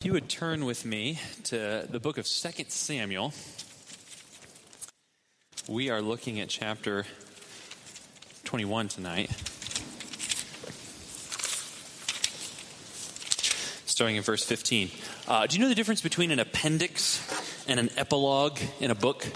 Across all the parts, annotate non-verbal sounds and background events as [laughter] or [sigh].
If you would turn with me to the book of 2 Samuel, we are looking at chapter 21 tonight. Starting in verse 15. Uh, do you know the difference between an appendix and an epilogue in a book?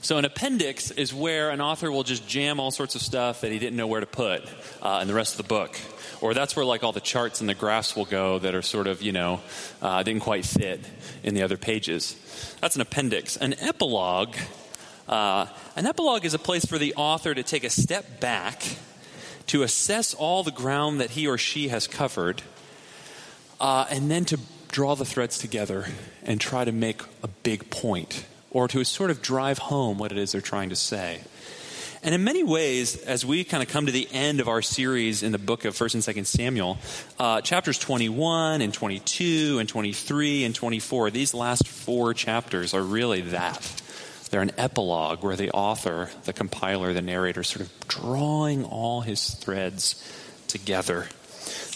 So, an appendix is where an author will just jam all sorts of stuff that he didn't know where to put uh, in the rest of the book or that's where like all the charts and the graphs will go that are sort of you know uh, didn't quite fit in the other pages. That's an appendix. An epilogue uh, an epilogue is a place for the author to take a step back to assess all the ground that he or she has covered uh, and then to draw the threads together and try to make a big point or to sort of drive home what it is they're trying to say and in many ways, as we kind of come to the end of our series in the book of 1st and 2nd Samuel, uh, chapters 21 and 22 and 23 and 24, these last four chapters are really that. They're an epilogue where the author, the compiler, the narrator, sort of drawing all his threads together.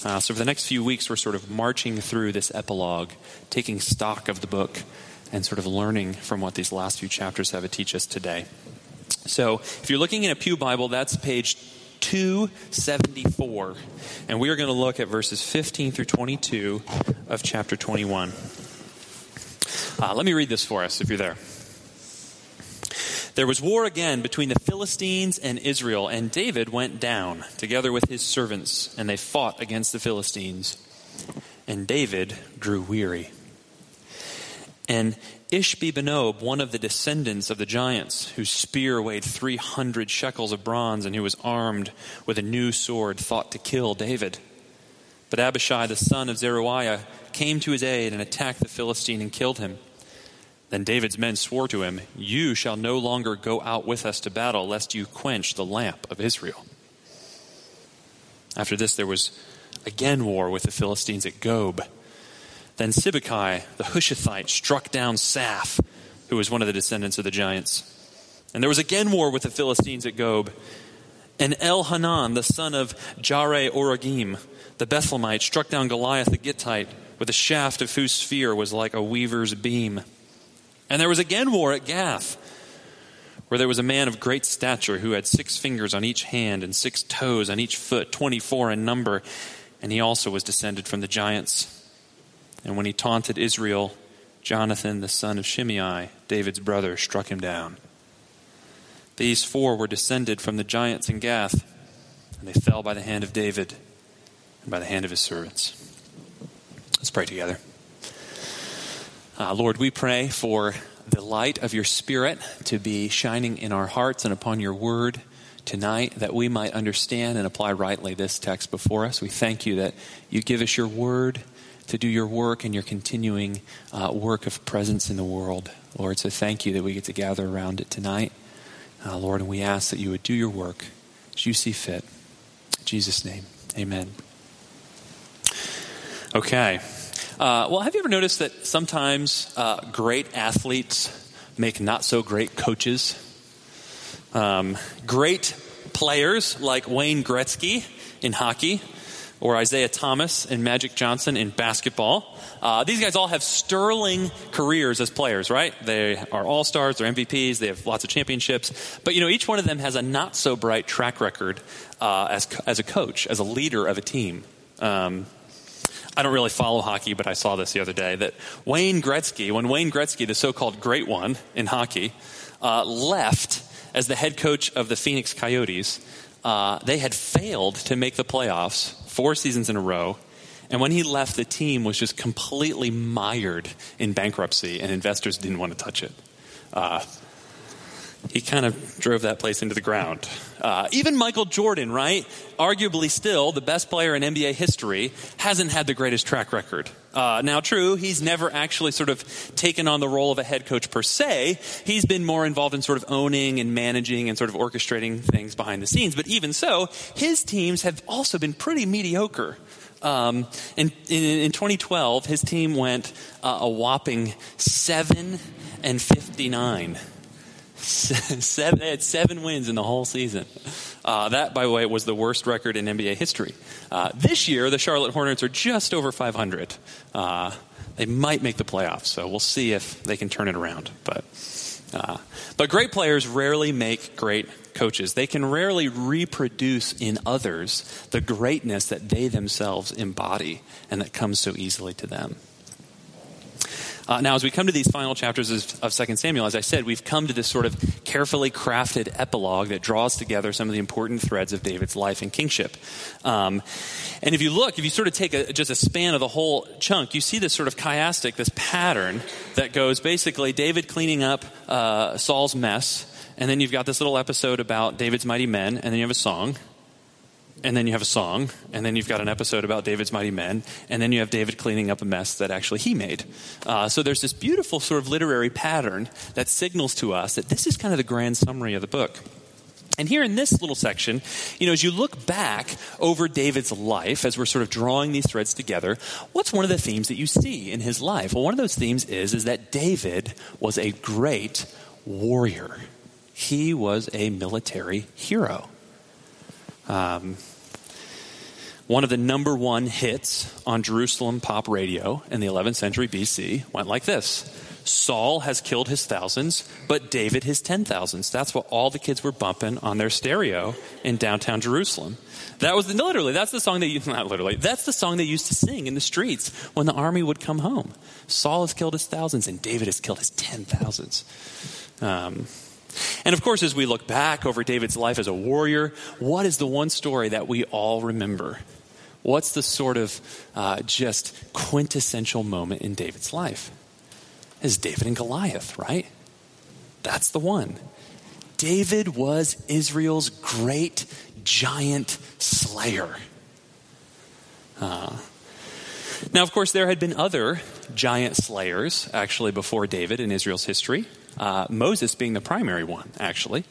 Uh, so, for the next few weeks, we're sort of marching through this epilogue, taking stock of the book, and sort of learning from what these last few chapters have to teach us today. So if you're looking in a Pew Bible, that's page 274. And we are going to look at verses 15 through 22 of chapter 21. Uh, let me read this for us if you're there. There was war again between the Philistines and Israel, and David went down together with his servants, and they fought against the Philistines. And David grew weary. And Ishbi Benob, one of the descendants of the giants, whose spear weighed 300 shekels of bronze and who was armed with a new sword, thought to kill David. But Abishai, the son of Zeruiah, came to his aid and attacked the Philistine and killed him. Then David's men swore to him, You shall no longer go out with us to battle, lest you quench the lamp of Israel. After this, there was again war with the Philistines at Gob. Then Sibbecai, the Hushathite, struck down Saph, who was one of the descendants of the giants. And there was again war with the Philistines at Gob. And Elhanan, the son of Jaare Oregim, the Bethlehemite, struck down Goliath the Gittite with a shaft of whose spear was like a weaver's beam. And there was again war at Gath, where there was a man of great stature who had six fingers on each hand and six toes on each foot, twenty four in number, and he also was descended from the giants. And when he taunted Israel, Jonathan, the son of Shimei, David's brother, struck him down. These four were descended from the giants in Gath, and they fell by the hand of David and by the hand of his servants. Let's pray together. Uh, Lord, we pray for the light of your Spirit to be shining in our hearts and upon your word tonight, that we might understand and apply rightly this text before us. We thank you that you give us your word to do your work and your continuing uh, work of presence in the world. Lord, so thank you that we get to gather around it tonight. Uh, Lord, and we ask that you would do your work as you see fit. In Jesus' name, amen. Okay. Uh, well, have you ever noticed that sometimes uh, great athletes make not so great coaches? Um, great players like Wayne Gretzky in hockey or Isiah Thomas and Magic Johnson in basketball. Uh, these guys all have sterling careers as players, right? They are all stars, they're MVPs, they have lots of championships. But you know, each one of them has a not so bright track record uh, as as a coach, as a leader of a team. Um, I don't really follow hockey, but I saw this the other day that Wayne Gretzky, when Wayne Gretzky, the so-called great one in hockey, uh, left as the head coach of the Phoenix Coyotes. Uh, they had failed to make the playoffs four seasons in a row. And when he left, the team was just completely mired in bankruptcy, and investors didn't want to touch it. Uh, he kind of drove that place into the ground. Uh, even Michael Jordan, right? Arguably still the best player in NBA history, hasn't had the greatest track record. Uh, now, true, he's never actually sort of taken on the role of a head coach per se. He's been more involved in sort of owning and managing and sort of orchestrating things behind the scenes. But even so, his teams have also been pretty mediocre. Um, in, in, in, 2012, his team went uh, a whopping 7 and 59 [laughs] seven, they had seven wins in the whole season. Uh, that, by the way, was the worst record in NBA history. Uh, this year, the Charlotte Hornets are just over 500. Uh, They might make the playoffs, so we'll see if they can turn it around. But, uh, but great players rarely make great coaches. They can rarely reproduce in others the greatness that they themselves embody and that comes so easily to them. Uh, now, as we come to these final chapters of, of 2 Samuel, as I said, we've come to this sort of carefully crafted epilogue that draws together some of the important threads of David's life and kingship. Um, and if you look, if you sort of take a, just a span of the whole chunk, you see this sort of chiastic, this pattern that goes basically David cleaning up uh, Saul's mess, and then you've got this little episode about David's mighty men, and then you have a song, and then you have a song, and then you've got an episode about David's mighty men, and then you have David cleaning up a mess that actually he made. Uh, so there's this beautiful sort of literary pattern that signals to us that this is kind of the grand summary of the book. And here in this little section, you know, as you look back over David's life, as we're sort of drawing these threads together, what's one of the themes that you see in his life? Well, one of those themes is, is that David was a great warrior. He was a military hero. Um, one of the number one hits on Jerusalem pop radio in the 11th century BC went like this Saul has killed his thousands, but David his ten thousands. That's what all the kids were bumping on their stereo in downtown Jerusalem. That was literally, that's the song they used, [laughs] not literally, that's the song they used to sing in the streets when the army would come home. Saul has killed his thousands, and David has killed his ten thousands. Um, and of course, as we look back over David's life as a warrior, what is the one story that we all remember? What's the sort of uh, just quintessential moment in David's life? Is David and Goliath, right? That's the one. David was Israel's great giant slayer. Uh, now, of course, there had been other giant slayers actually before David in Israel's history uh, Moses being the primary one, actually.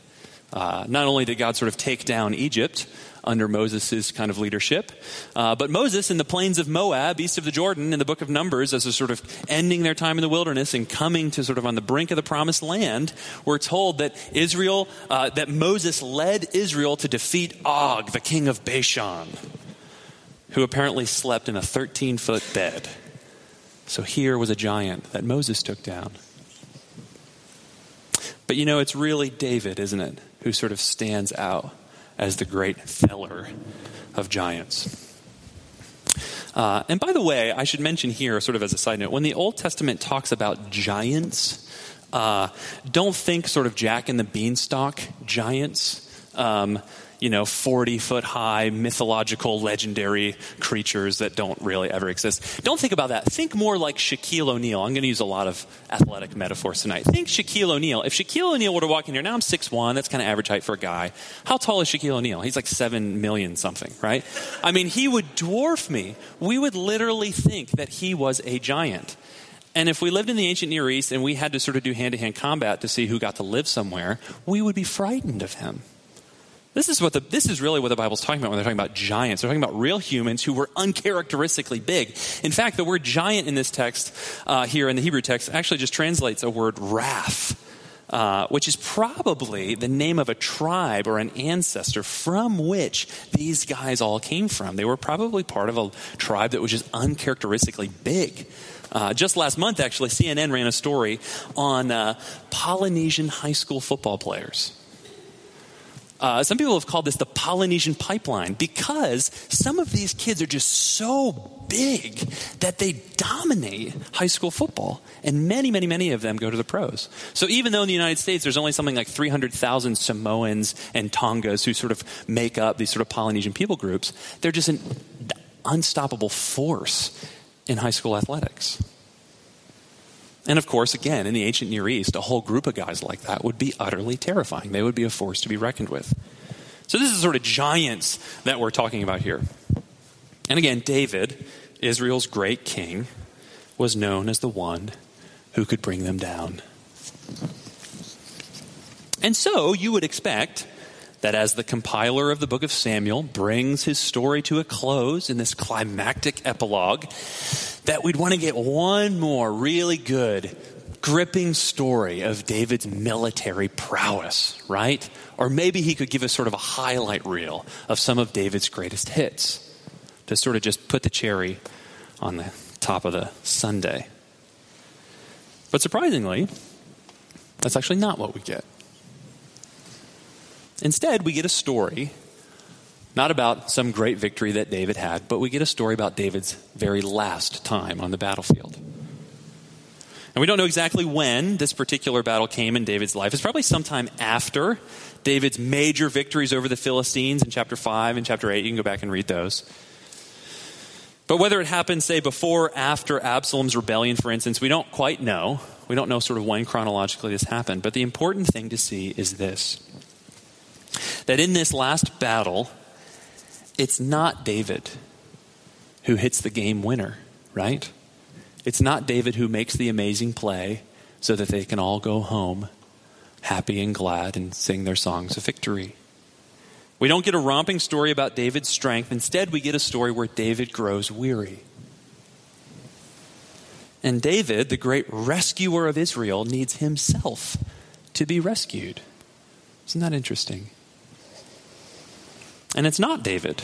Uh, not only did God sort of take down Egypt under Moses' kind of leadership, uh, but Moses in the plains of Moab, east of the Jordan, in the book of Numbers, as a sort of ending their time in the wilderness and coming to sort of on the brink of the promised land, we're told that Israel, uh, that Moses led Israel to defeat Og, the king of Bashan, who apparently slept in a 13 foot bed. So here was a giant that Moses took down. But you know, it's really David, isn't it, who sort of stands out as the great feller of giants. Uh, and by the way, I should mention here, sort of as a side note, when the Old Testament talks about giants, uh, don't think sort of Jack and the Beanstalk giants. Um, you know, 40 foot high mythological legendary creatures that don't really ever exist. Don't think about that. Think more like Shaquille O'Neal. I'm going to use a lot of athletic metaphors tonight. Think Shaquille O'Neal. If Shaquille O'Neal were to walk in here, now I'm 6'1, that's kind of average height for a guy. How tall is Shaquille O'Neal? He's like 7 million something, right? I mean, he would dwarf me. We would literally think that he was a giant. And if we lived in the ancient Near East and we had to sort of do hand to hand combat to see who got to live somewhere, we would be frightened of him. This is, what the, this is really what the Bible's talking about when they're talking about giants. They're talking about real humans who were uncharacteristically big. In fact, the word giant in this text, uh, here in the Hebrew text, actually just translates a word rapha. Uh, which is probably the name of a tribe or an ancestor from which these guys all came from. They were probably part of a tribe that was just uncharacteristically big. Uh, just last month, actually, CNN ran a story on uh, Polynesian high school football players. Uh, some people have called this the Polynesian pipeline because some of these kids are just so big that they dominate high school football. And many, many, many of them go to the pros. So even though in the United States there's only something like 300,000 Samoans and Tongas who sort of make up these sort of Polynesian people groups, they're just an unstoppable force in high school athletics. And of course, again, in the ancient Near East, a whole group of guys like that would be utterly terrifying. They would be a force to be reckoned with. So, this is sort of giants that we're talking about here. And again, David, Israel's great king, was known as the one who could bring them down. And so, you would expect that as the compiler of the book of Samuel brings his story to a close in this climactic epilogue, that we'd want to get one more really good, gripping story of David's military prowess, right? Or maybe he could give us sort of a highlight reel of some of David's greatest hits to sort of just put the cherry on the top of the sundae. But surprisingly, that's actually not what we get. Instead, we get a story not about some great victory that David had, but we get a story about David's very last time on the battlefield. And we don't know exactly when this particular battle came in David's life. It's probably sometime after David's major victories over the Philistines in chapter 5 and chapter 8. You can go back and read those. But whether it happened, say, before or after Absalom's rebellion, for instance, we don't quite know. We don't know sort of when chronologically this happened. But the important thing to see is this that in this last battle, it's not David who hits the game winner, right? It's not David who makes the amazing play so that they can all go home happy and glad and sing their songs of victory. We don't get a romping story about David's strength. Instead, we get a story where David grows weary. And David, the great rescuer of Israel, needs himself to be rescued. Isn't that interesting? And it's not David,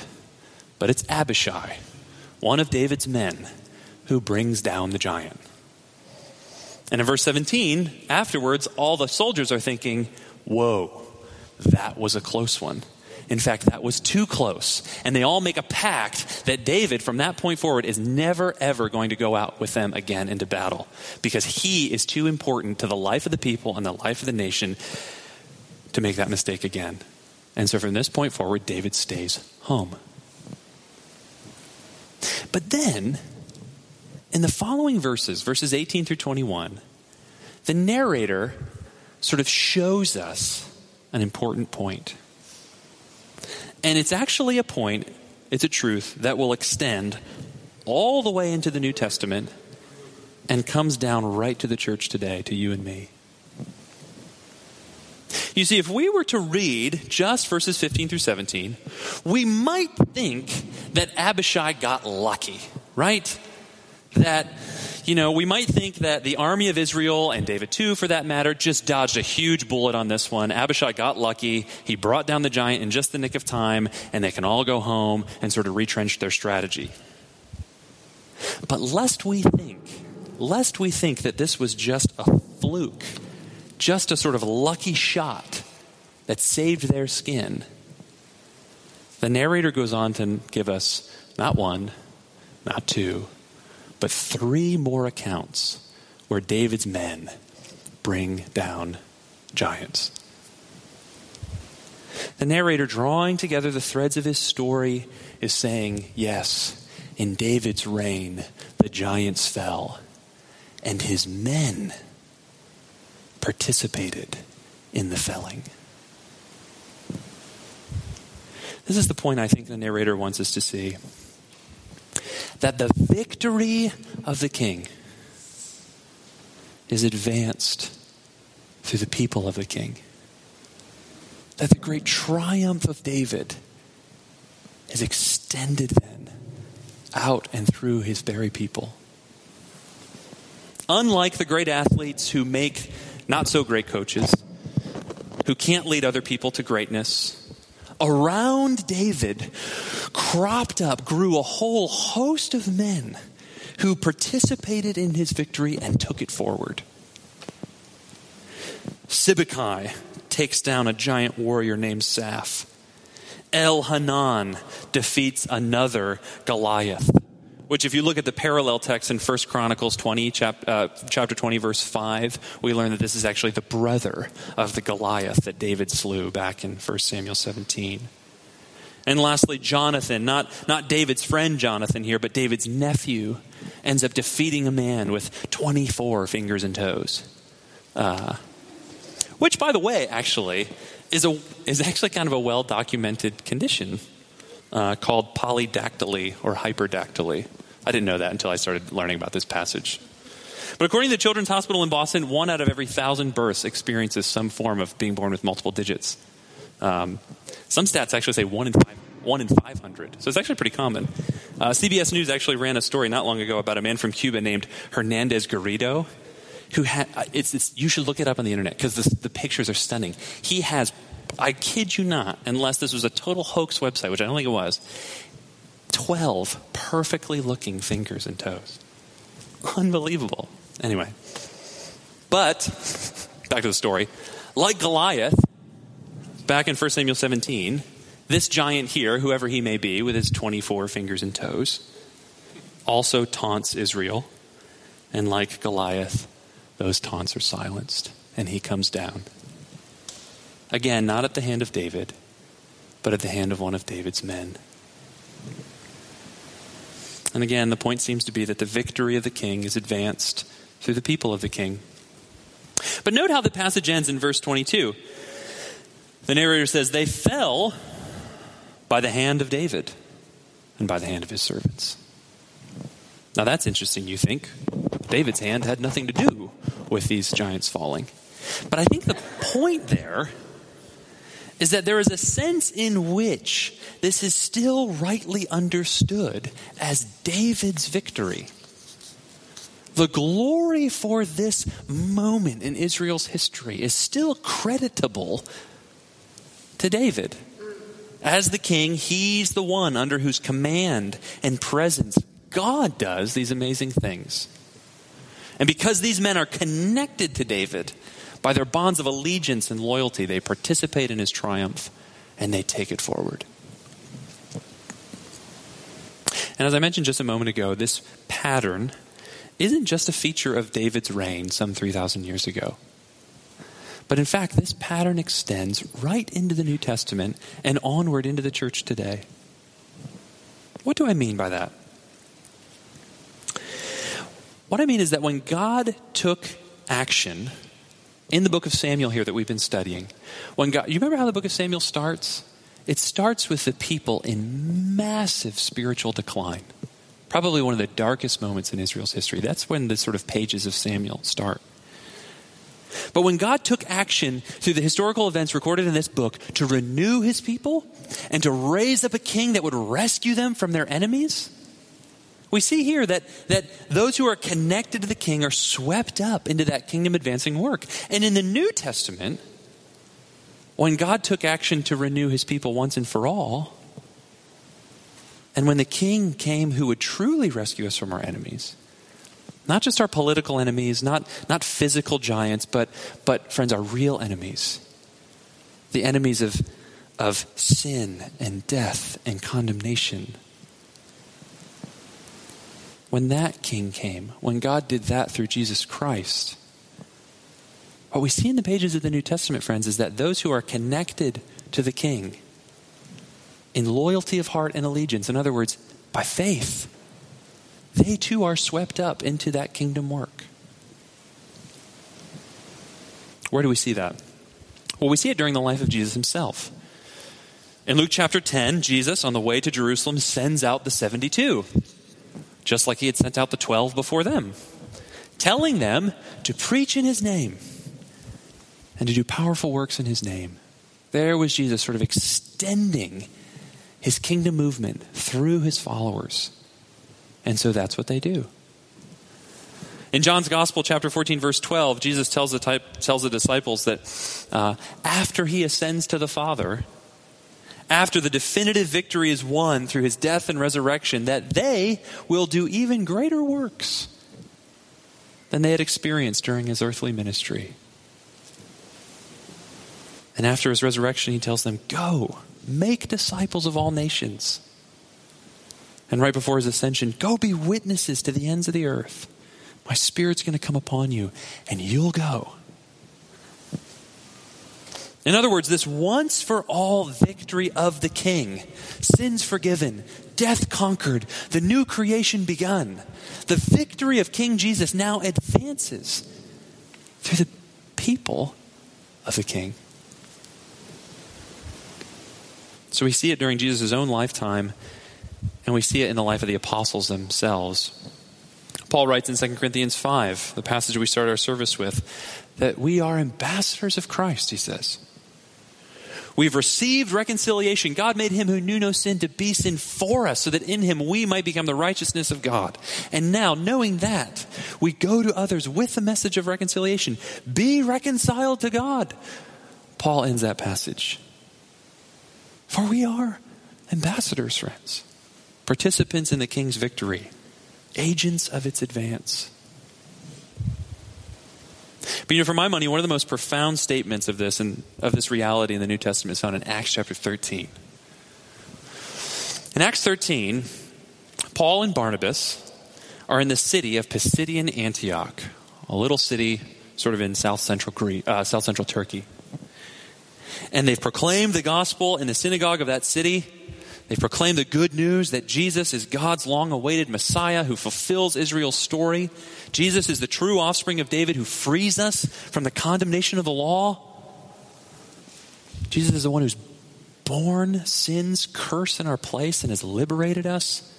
but it's Abishai, one of David's men, who brings down the giant. And in verse 17, afterwards, all the soldiers are thinking, Whoa, that was a close one. In fact, that was too close. And they all make a pact that David, from that point forward, is never, ever going to go out with them again into battle because he is too important to the life of the people and the life of the nation to make that mistake again. And so from this point forward, David stays home. But then, in the following verses, verses 18 through 21, the narrator sort of shows us an important point. And it's actually a point, it's a truth that will extend all the way into the New Testament and comes down right to the church today, to you and me. You see, if we were to read just verses 15 through 17, we might think that Abishai got lucky, right? That you know, we might think that the army of Israel, and David too for that matter, just dodged a huge bullet on this one. Abishai got lucky. He brought down the giant in just the nick of time, and they can all go home and sort of retrench their strategy. But lest we think, lest we think that this was just a fluke, just a sort of lucky shot that saved their skin, the narrator goes on to give us not one, not two, but three more accounts where David's men bring down giants. The narrator, drawing together the threads of his story, is saying, Yes, in David's reign, the giants fell, and his men participated in the felling. This is the point I think the narrator wants us to see that the victory of the king is advanced through the people of the king. That the great triumph of David is extended then out and through his very people. Unlike the great athletes who make not so great coaches, who can't lead other people to greatness, around David cropped up, grew a whole host of men who participated in his victory and took it forward. Sibbecai takes down a giant warrior named Saph. Elhanan defeats another Goliath which if you look at the parallel text in 1 Chronicles 20, chap, uh, chapter 20, verse 5, we learn that this is actually the brother of the Goliath that David slew back in 1 Samuel 17. And lastly, Jonathan, not, not David's friend Jonathan here, but David's nephew, ends up defeating a man with 24 fingers and toes. Uh, which, by the way, actually, is, a, is actually kind of a well documented condition uh, called polydactyly or hyperdactyly. I didn't know that until I started learning about this passage. But according to the Children's Hospital in Boston, one out of every thousand births experiences some form of being born with multiple digits. Um, some stats actually say one in five, one in 500. So it's actually pretty common. Uh, CBS News actually ran a story not long ago about a man from Cuba named Hernandez Garrido, who had, uh, it's, it's, you should look it up on the internet because the pictures are stunning. He has, I kid you not, unless this was a total hoax website, which I don't think it was, 12 perfectly looking fingers and toes. Unbelievable. Anyway, But, [laughs] back to the story, like Goliath, back in 1 Samuel 17, this giant here, whoever he may be, with his 24 fingers and toes, also taunts Israel. And like Goliath, those taunts are silenced, and he comes down. Again, not at the hand of David, but at the hand of one of David's men. And again, the point seems to be that the victory of the king is advanced through the people of the king. But note how the passage ends in verse 22. The narrator says, They fell by the hand of David and by the hand of his servants. Now that's interesting, you think. David's hand had nothing to do with these giants falling. But I think the point there is that there is a sense in which this is still rightly understood as David's victory. The glory for this moment in Israel's history is still creditable to David. As the king, he's the one under whose command and presence God does these amazing things. And because these men are connected to David, by their bonds of allegiance and loyalty, they participate in his triumph and they take it forward. And as I mentioned just a moment ago, this pattern isn't just a feature of David's reign some 3,000 years ago. But in fact, this pattern extends right into the New Testament and onward into the church today. What do I mean by that? What I mean is that when God took action in the book of Samuel here that we've been studying, when God, you remember how the book of Samuel starts? It starts with the people in massive spiritual decline. Probably one of the darkest moments in Israel's history. That's when the sort of pages of Samuel start. But when God took action through the historical events recorded in this book to renew his people and to raise up a king that would rescue them from their enemies, we see here that, that those who are connected to the king are swept up into that kingdom advancing work. And in the New Testament, when God took action to renew his people once and for all, and when the king came who would truly rescue us from our enemies, not just our political enemies, not, not physical giants, but, but, friends, our real enemies. The enemies of, of sin and death and condemnation when that king came, when God did that through Jesus Christ, what we see in the pages of the New Testament, friends, is that those who are connected to the king in loyalty of heart and allegiance, in other words, by faith, they too are swept up into that kingdom work. Where do we see that? Well, we see it during the life of Jesus himself. In Luke chapter 10, Jesus, on the way to Jerusalem, sends out the 72 just like he had sent out the 12 before them, telling them to preach in his name and to do powerful works in his name. There was Jesus sort of extending his kingdom movement through his followers. And so that's what they do. In John's Gospel, chapter 14, verse 12, Jesus tells the, type, tells the disciples that uh, after he ascends to the Father, after the definitive victory is won through his death and resurrection, that they will do even greater works than they had experienced during his earthly ministry. And after his resurrection, he tells them, Go, make disciples of all nations. And right before his ascension, go be witnesses to the ends of the earth. My spirit's going to come upon you, and you'll go. In other words, this once for all victory of the king, sins forgiven, death conquered, the new creation begun, the victory of King Jesus now advances through the people of the king. So we see it during Jesus' own lifetime, and we see it in the life of the apostles themselves. Paul writes in 2 Corinthians 5, the passage we start our service with, that we are ambassadors of Christ, he says. We've received reconciliation. God made him who knew no sin to be sin for us so that in him we might become the righteousness of God. And now, knowing that, we go to others with the message of reconciliation. Be reconciled to God. Paul ends that passage. For we are ambassadors, friends, participants in the king's victory, agents of its advance. But you know, for my money, one of the most profound statements of this and of this reality in the New Testament is found in Acts chapter 13. In Acts 13, Paul and Barnabas are in the city of Pisidian Antioch, a little city sort of in south central Greece, uh, south central Turkey. And they've proclaimed the gospel in the synagogue of that city. They've proclaimed the good news that Jesus is God's long awaited Messiah who fulfills Israel's story. Jesus is the true offspring of David who frees us from the condemnation of the law. Jesus is the one who's borne sin's curse in our place and has liberated us.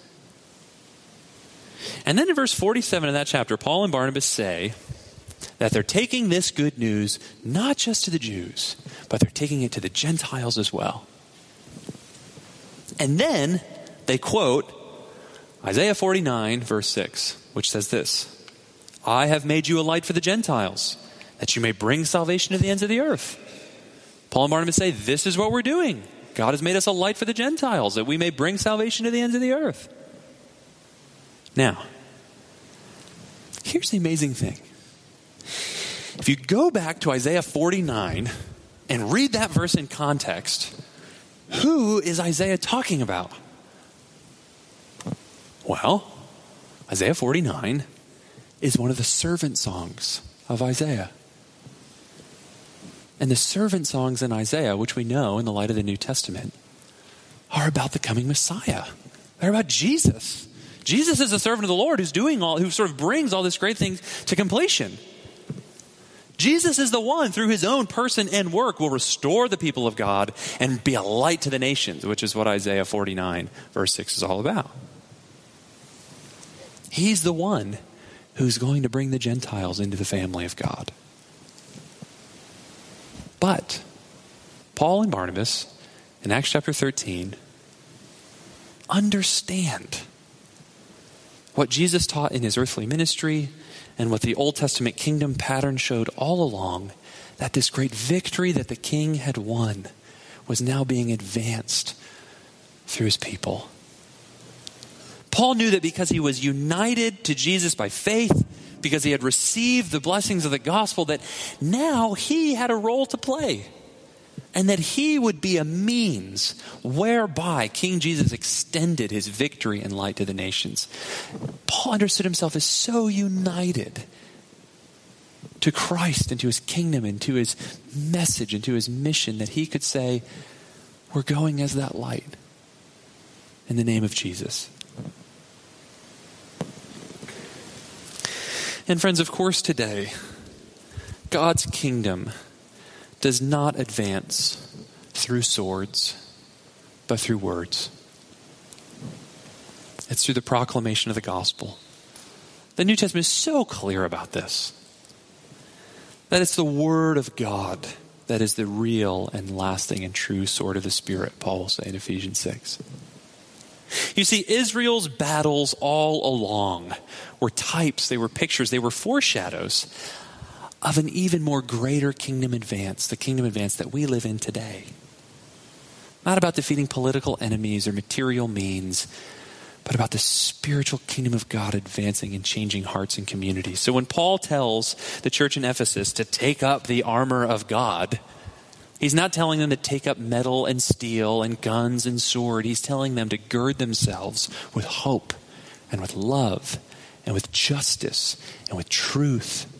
And then in verse 47 of that chapter, Paul and Barnabas say that they're taking this good news not just to the Jews, but they're taking it to the Gentiles as well. And then they quote Isaiah 49, verse 6, which says this I have made you a light for the Gentiles, that you may bring salvation to the ends of the earth. Paul and Barnabas say, This is what we're doing. God has made us a light for the Gentiles, that we may bring salvation to the ends of the earth. Now, here's the amazing thing. If you go back to Isaiah 49 and read that verse in context, who is Isaiah talking about? Well, Isaiah 49 is one of the servant songs of Isaiah. And the servant songs in Isaiah, which we know in the light of the New Testament, are about the coming Messiah. They're about Jesus. Jesus is the servant of the Lord who's doing all, who sort of brings all this great things to completion. Jesus is the one, through his own person and work, will restore the people of God and be a light to the nations, which is what Isaiah 49, verse 6 is all about. He's the one who's going to bring the Gentiles into the family of God. But Paul and Barnabas in Acts chapter 13 understand what Jesus taught in his earthly ministry and what the Old Testament kingdom pattern showed all along that this great victory that the king had won was now being advanced through his people. Paul knew that because he was united to Jesus by faith, because he had received the blessings of the gospel, that now he had a role to play and that he would be a means whereby King Jesus extended his victory and light to the nations. Paul understood himself as so united to Christ and to his kingdom and to his message and to his mission that he could say, We're going as that light in the name of Jesus. And, friends, of course, today, God's kingdom does not advance through swords, but through words. It's through the proclamation of the gospel. The New Testament is so clear about this that it's the Word of God that is the real and lasting and true sword of the Spirit, Paul will say in Ephesians 6. You see, Israel's battles all along were types, they were pictures, they were foreshadows of an even more greater kingdom advance, the kingdom advance that we live in today. Not about defeating political enemies or material means, but about the spiritual kingdom of God advancing and changing hearts and communities. So when Paul tells the church in Ephesus to take up the armor of God, he's not telling them to take up metal and steel and guns and sword. He's telling them to gird themselves with hope and with love and with justice and with truth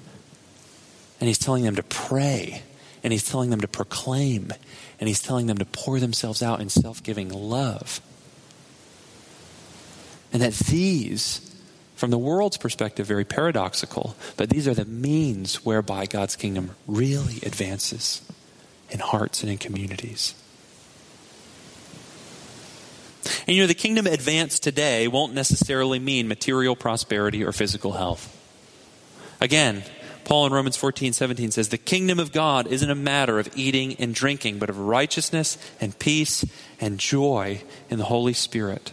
and he's telling them to pray. And he's telling them to proclaim. And he's telling them to pour themselves out in self giving love. And that these, from the world's perspective, very paradoxical, but these are the means whereby God's kingdom really advances in hearts and in communities. And you know, the kingdom advance today won't necessarily mean material prosperity or physical health. Again, Paul in Romans 14, 17 says, The kingdom of God isn't a matter of eating and drinking, but of righteousness and peace and joy in the Holy Spirit.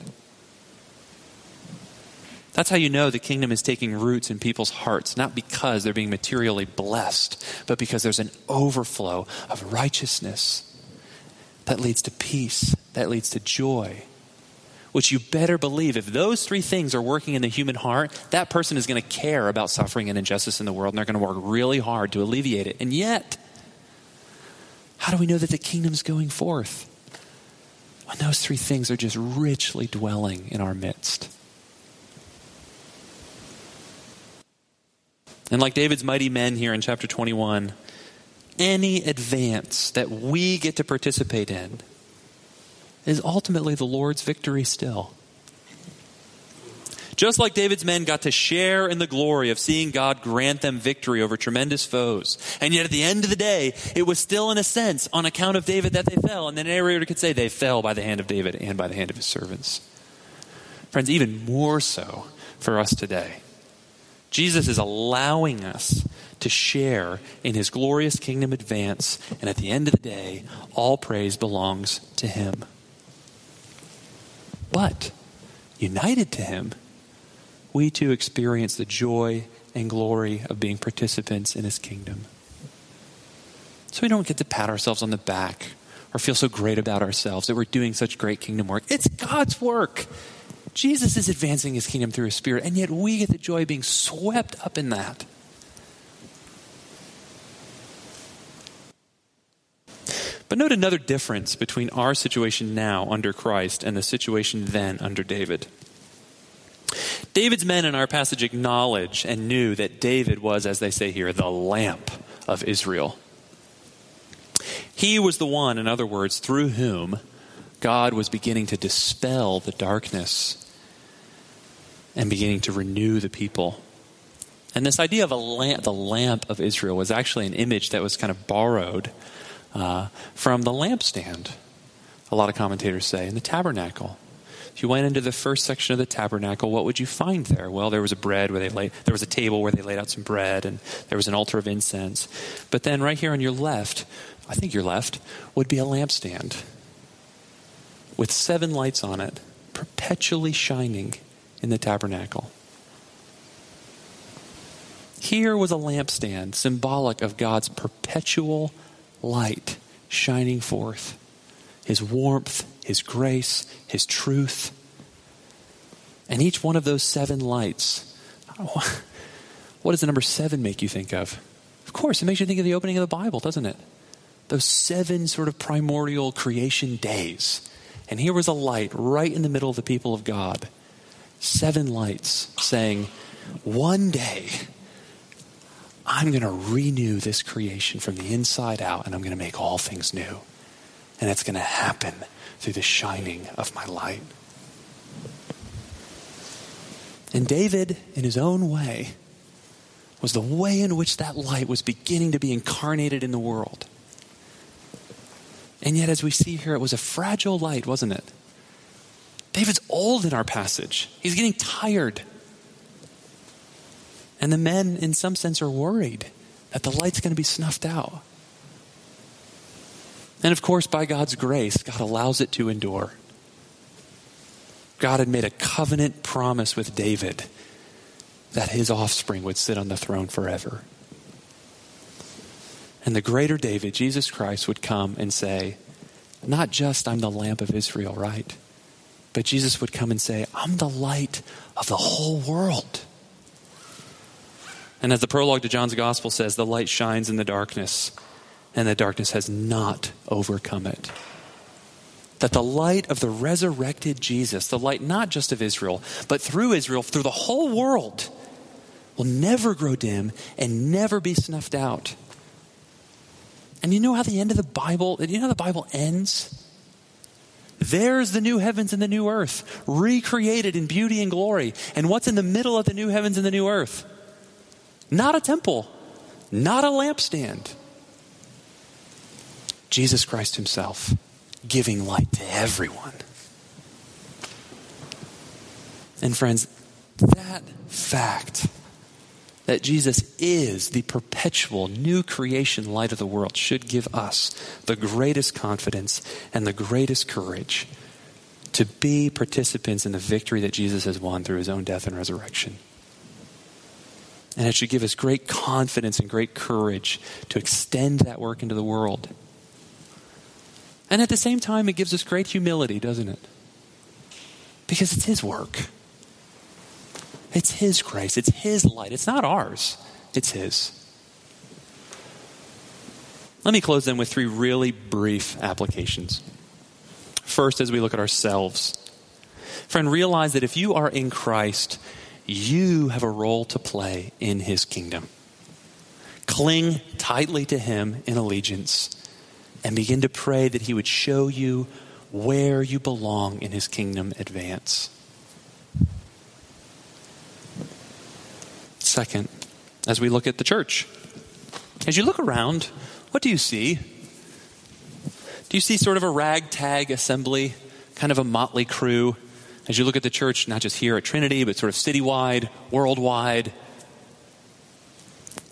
That's how you know the kingdom is taking roots in people's hearts, not because they're being materially blessed, but because there's an overflow of righteousness that leads to peace, that leads to joy, which you better believe if those three things are working in the human heart, that person is going to care about suffering and injustice in the world, and they're going to work really hard to alleviate it. And yet, how do we know that the kingdom's going forth? When those three things are just richly dwelling in our midst. And like David's mighty men here in chapter 21, any advance that we get to participate in is ultimately the Lord's victory still. Just like David's men got to share in the glory of seeing God grant them victory over tremendous foes. And yet at the end of the day, it was still in a sense on account of David that they fell. And the narrator could say they fell by the hand of David and by the hand of his servants. Friends, even more so for us today. Jesus is allowing us to share in his glorious kingdom advance. And at the end of the day, all praise belongs to him. But united to him, we too experience the joy and glory of being participants in his kingdom. So we don't get to pat ourselves on the back or feel so great about ourselves that we're doing such great kingdom work. It's God's work. Jesus is advancing his kingdom through his spirit, and yet we get the joy of being swept up in that. But note another difference between our situation now under Christ and the situation then under David. David's men in our passage acknowledge and knew that David was, as they say here, the lamp of Israel. He was the one, in other words, through whom God was beginning to dispel the darkness and beginning to renew the people. And this idea of a lamp, the lamp of Israel, was actually an image that was kind of borrowed uh, from the lampstand, a lot of commentators say, in the tabernacle. If you went into the first section of the tabernacle, what would you find there? Well, there was a bread where they laid, there was a table where they laid out some bread, and there was an altar of incense. But then right here on your left, I think your left, would be a lampstand with seven lights on it, perpetually shining in the tabernacle. Here was a lampstand, symbolic of God's perpetual light shining forth. His warmth, His grace, His truth. And each one of those seven lights, [laughs] what does the number seven make you think of? Of course, it makes you think of the opening of the Bible, doesn't it? Those seven sort of primordial creation days. And here was a light right in the middle of the people of God. Seven lights saying, One day, I'm going to renew this creation from the inside out, and I'm going to make all things new. And it's going to happen through the shining of my light. And David, in his own way, was the way in which that light was beginning to be incarnated in the world. And yet, as we see here, it was a fragile light, wasn't it? David's old in our passage. He's getting tired. And the men, in some sense, are worried that the light's going to be snuffed out. And of course, by God's grace, God allows it to endure. God had made a covenant promise with David that his offspring would sit on the throne forever. And the greater David, Jesus Christ, would come and say, Not just I'm the lamp of Israel, right? But Jesus would come and say, I'm the light of the whole world. And as the prologue to John's gospel says, the light shines in the darkness, and the darkness has not overcome it. That the light of the resurrected Jesus, the light not just of Israel, but through Israel, through the whole world, will never grow dim and never be snuffed out. And you know how the end of the Bible, you know how the Bible ends? There's the new heavens and the new earth, recreated in beauty and glory. And what's in the middle of the new heavens and the new earth? Not a temple, not a lampstand. Jesus Christ Himself giving light to everyone. And friends, that fact that Jesus is the perpetual new creation light of the world should give us the greatest confidence and the greatest courage to be participants in the victory that Jesus has won through his own death and resurrection. And it should give us great confidence and great courage to extend that work into the world. And at the same time, it gives us great humility, doesn't it? Because it's His work. It's His grace. It's His light. It's not ours, it's His. Let me close then with three really brief applications. First, as we look at ourselves, friend, realize that if you are in Christ, you have a role to play in His kingdom. Cling tightly to Him in allegiance and begin to pray that He would show you where you belong in His kingdom advance. Second, as we look at the church, as you look around, what do you see? Do you see sort of a ragtag assembly, kind of a motley crew? As you look at the church, not just here at Trinity, but sort of citywide, worldwide?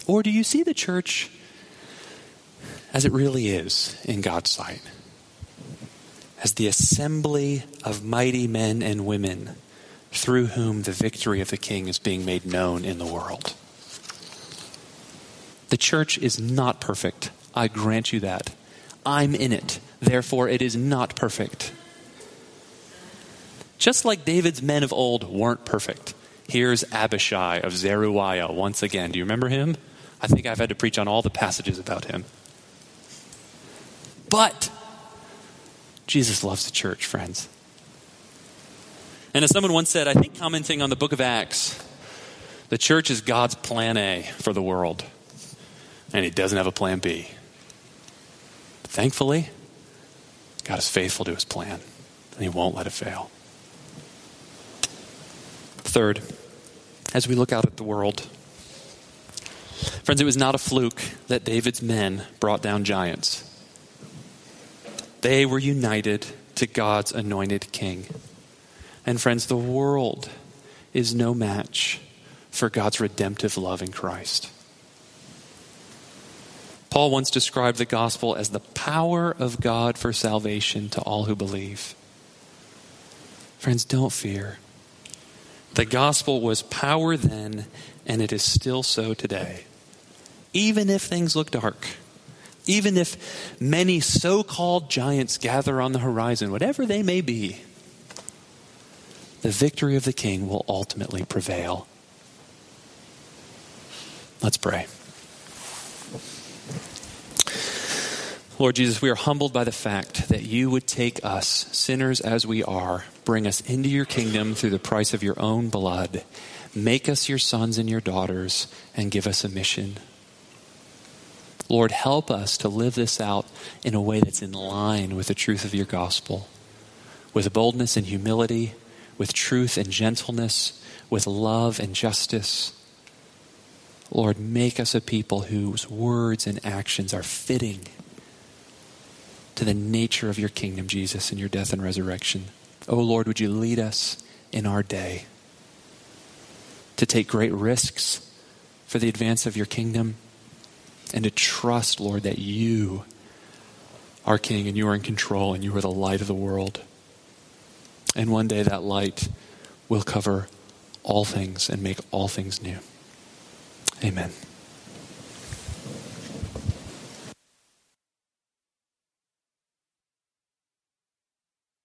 Or do you see the church as it really is in God's sight? As the assembly of mighty men and women through whom the victory of the King is being made known in the world. The church is not perfect. I grant you that. I'm in it. Therefore, it is not perfect. Just like David's men of old weren't perfect. Here's Abishai of Zeruiah once again. Do you remember him? I think I've had to preach on all the passages about him. But Jesus loves the church, friends. And as someone once said, I think commenting on the book of Acts, the church is God's plan A for the world, and he doesn't have a plan B. But thankfully, God is faithful to his plan, and he won't let it fail. Third, as we look out at the world, friends, it was not a fluke that David's men brought down giants. They were united to God's anointed king. And friends, the world is no match for God's redemptive love in Christ. Paul once described the gospel as the power of God for salvation to all who believe. Friends, don't fear. The gospel was power then, and it is still so today. Even if things look dark, even if many so called giants gather on the horizon, whatever they may be, the victory of the king will ultimately prevail. Let's pray. Lord Jesus, we are humbled by the fact that you would take us, sinners as we are, bring us into your kingdom through the price of your own blood, make us your sons and your daughters, and give us a mission. Lord, help us to live this out in a way that's in line with the truth of your gospel, with boldness and humility with truth and gentleness, with love and justice. Lord, make us a people whose words and actions are fitting to the nature of your kingdom, Jesus, and your death and resurrection. Oh Lord, would you lead us in our day to take great risks for the advance of your kingdom and to trust, Lord, that you are King and you are in control and you are the light of the world. And one day that light will cover all things and make all things new. Amen.